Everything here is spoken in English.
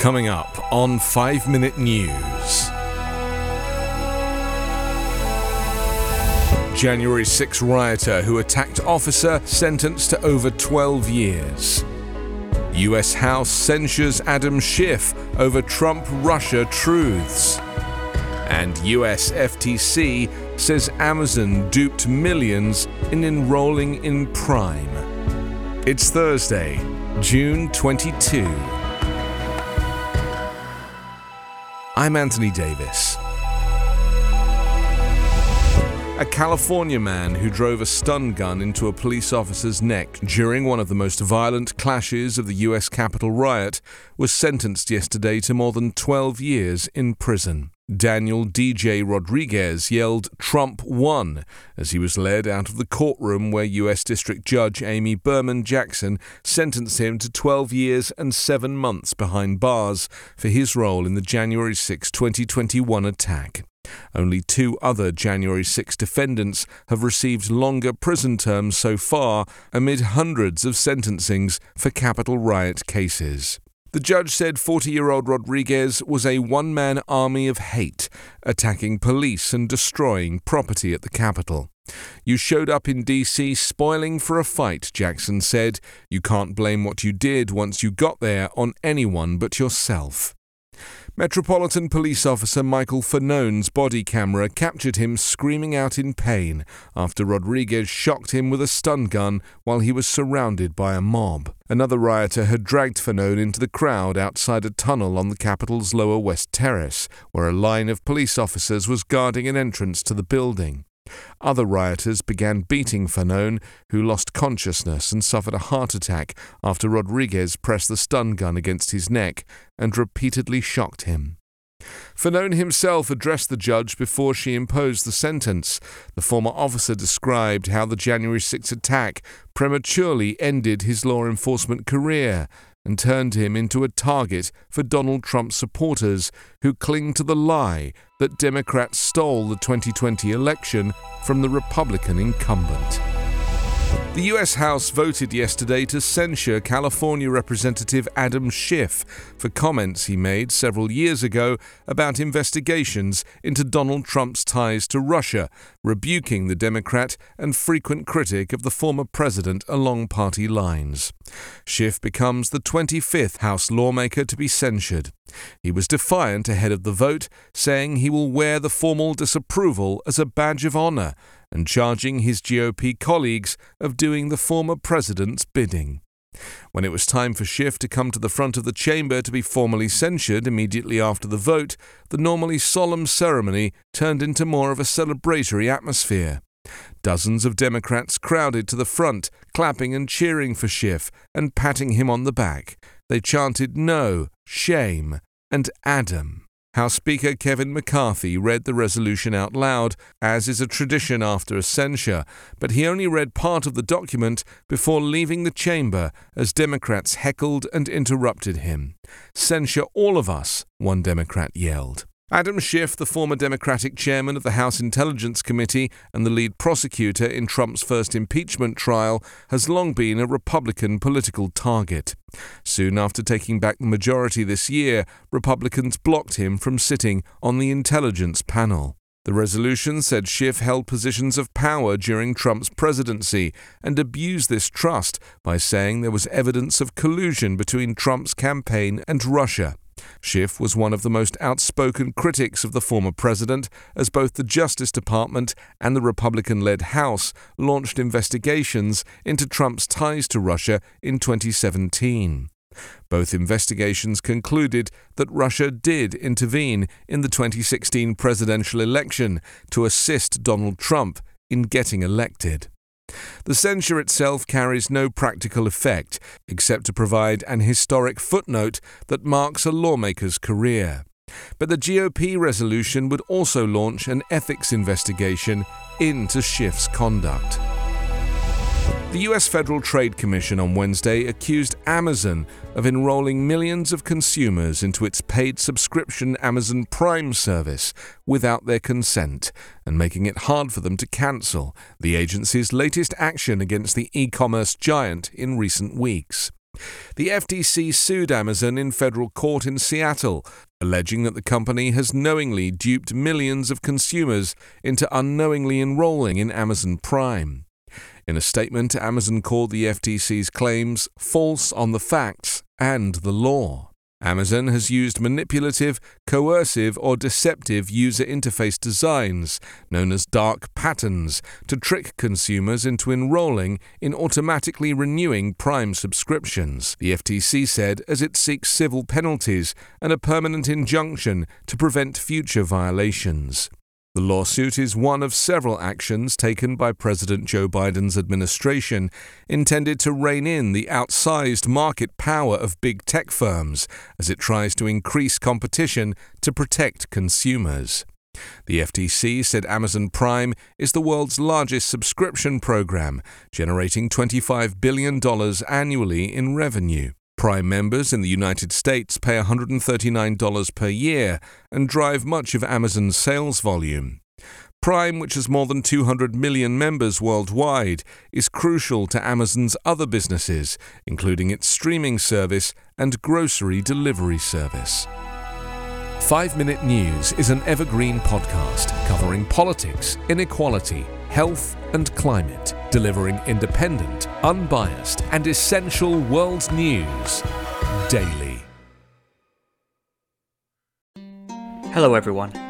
Coming up on 5 Minute News. January 6 rioter who attacked officer sentenced to over 12 years. US House censures Adam Schiff over Trump Russia truths. And US FTC says Amazon duped millions in enrolling in Prime. It's Thursday, June 22. I'm Anthony Davis. A California man who drove a stun gun into a police officer's neck during one of the most violent clashes of the U.S. Capitol riot was sentenced yesterday to more than 12 years in prison. Daniel DJ Rodriguez yelled, Trump won, as he was led out of the courtroom where U.S. District Judge Amy Berman Jackson sentenced him to 12 years and seven months behind bars for his role in the January 6, 2021 attack. Only two other January 6 defendants have received longer prison terms so far amid hundreds of sentencings for Capitol riot cases. The judge said 40 year old Rodriguez was a one man army of hate, attacking police and destroying property at the Capitol. You showed up in DC spoiling for a fight, Jackson said. You can't blame what you did once you got there on anyone but yourself. Metropolitan Police Officer Michael Fanone's body camera captured him screaming out in pain after Rodriguez shocked him with a stun gun while he was surrounded by a mob. Another rioter had dragged Fanone into the crowd outside a tunnel on the Capitol's lower west terrace, where a line of police officers was guarding an entrance to the building. Other rioters began beating Fanone, who lost consciousness and suffered a heart attack after Rodriguez pressed the stun gun against his neck and repeatedly shocked him. Fanone himself addressed the judge before she imposed the sentence. The former officer described how the January 6 attack prematurely ended his law enforcement career and turned him into a target for Donald Trump supporters who cling to the lie that Democrats stole the 2020 election from the Republican incumbent. The U.S. House voted yesterday to censure California Representative Adam Schiff for comments he made several years ago about investigations into Donald Trump's ties to Russia, rebuking the Democrat and frequent critic of the former president along party lines. Schiff becomes the 25th House lawmaker to be censured. He was defiant ahead of the vote, saying he will wear the formal disapproval as a badge of honor and charging his GOP colleagues of doing the former president's bidding. When it was time for Schiff to come to the front of the chamber to be formally censured immediately after the vote, the normally solemn ceremony turned into more of a celebratory atmosphere. Dozens of Democrats crowded to the front, clapping and cheering for Schiff and patting him on the back. They chanted no, shame, and Adam. House Speaker Kevin McCarthy read the resolution out loud, as is a tradition after a censure, but he only read part of the document before leaving the chamber as Democrats heckled and interrupted him. Censure all of us, one Democrat yelled. Adam Schiff, the former Democratic chairman of the House Intelligence Committee and the lead prosecutor in Trump's first impeachment trial, has long been a Republican political target. Soon after taking back the majority this year, Republicans blocked him from sitting on the intelligence panel. The resolution said Schiff held positions of power during Trump's presidency and abused this trust by saying there was evidence of collusion between Trump's campaign and Russia. Schiff was one of the most outspoken critics of the former president, as both the Justice Department and the Republican led House launched investigations into Trump's ties to Russia in 2017. Both investigations concluded that Russia did intervene in the 2016 presidential election to assist Donald Trump in getting elected. The censure itself carries no practical effect, except to provide an historic footnote that marks a lawmaker's career. But the GOP resolution would also launch an ethics investigation into Schiff's conduct. The US Federal Trade Commission on Wednesday accused Amazon of enrolling millions of consumers into its paid subscription Amazon Prime service without their consent and making it hard for them to cancel, the agency's latest action against the e commerce giant in recent weeks. The FTC sued Amazon in federal court in Seattle, alleging that the company has knowingly duped millions of consumers into unknowingly enrolling in Amazon Prime. In a statement, Amazon called the FTC's claims false on the facts and the law. Amazon has used manipulative, coercive, or deceptive user interface designs, known as dark patterns, to trick consumers into enrolling in automatically renewing Prime subscriptions, the FTC said as it seeks civil penalties and a permanent injunction to prevent future violations. The lawsuit is one of several actions taken by President Joe Biden's administration intended to rein in the outsized market power of big tech firms as it tries to increase competition to protect consumers. The FTC said Amazon Prime is the world's largest subscription program, generating $25 billion annually in revenue. Prime members in the United States pay $139 per year and drive much of Amazon's sales volume. Prime, which has more than 200 million members worldwide, is crucial to Amazon's other businesses, including its streaming service and grocery delivery service. 5 Minute News is an evergreen podcast covering politics, inequality, health, and climate, delivering independent, unbiased, and essential world news daily. Hello, everyone.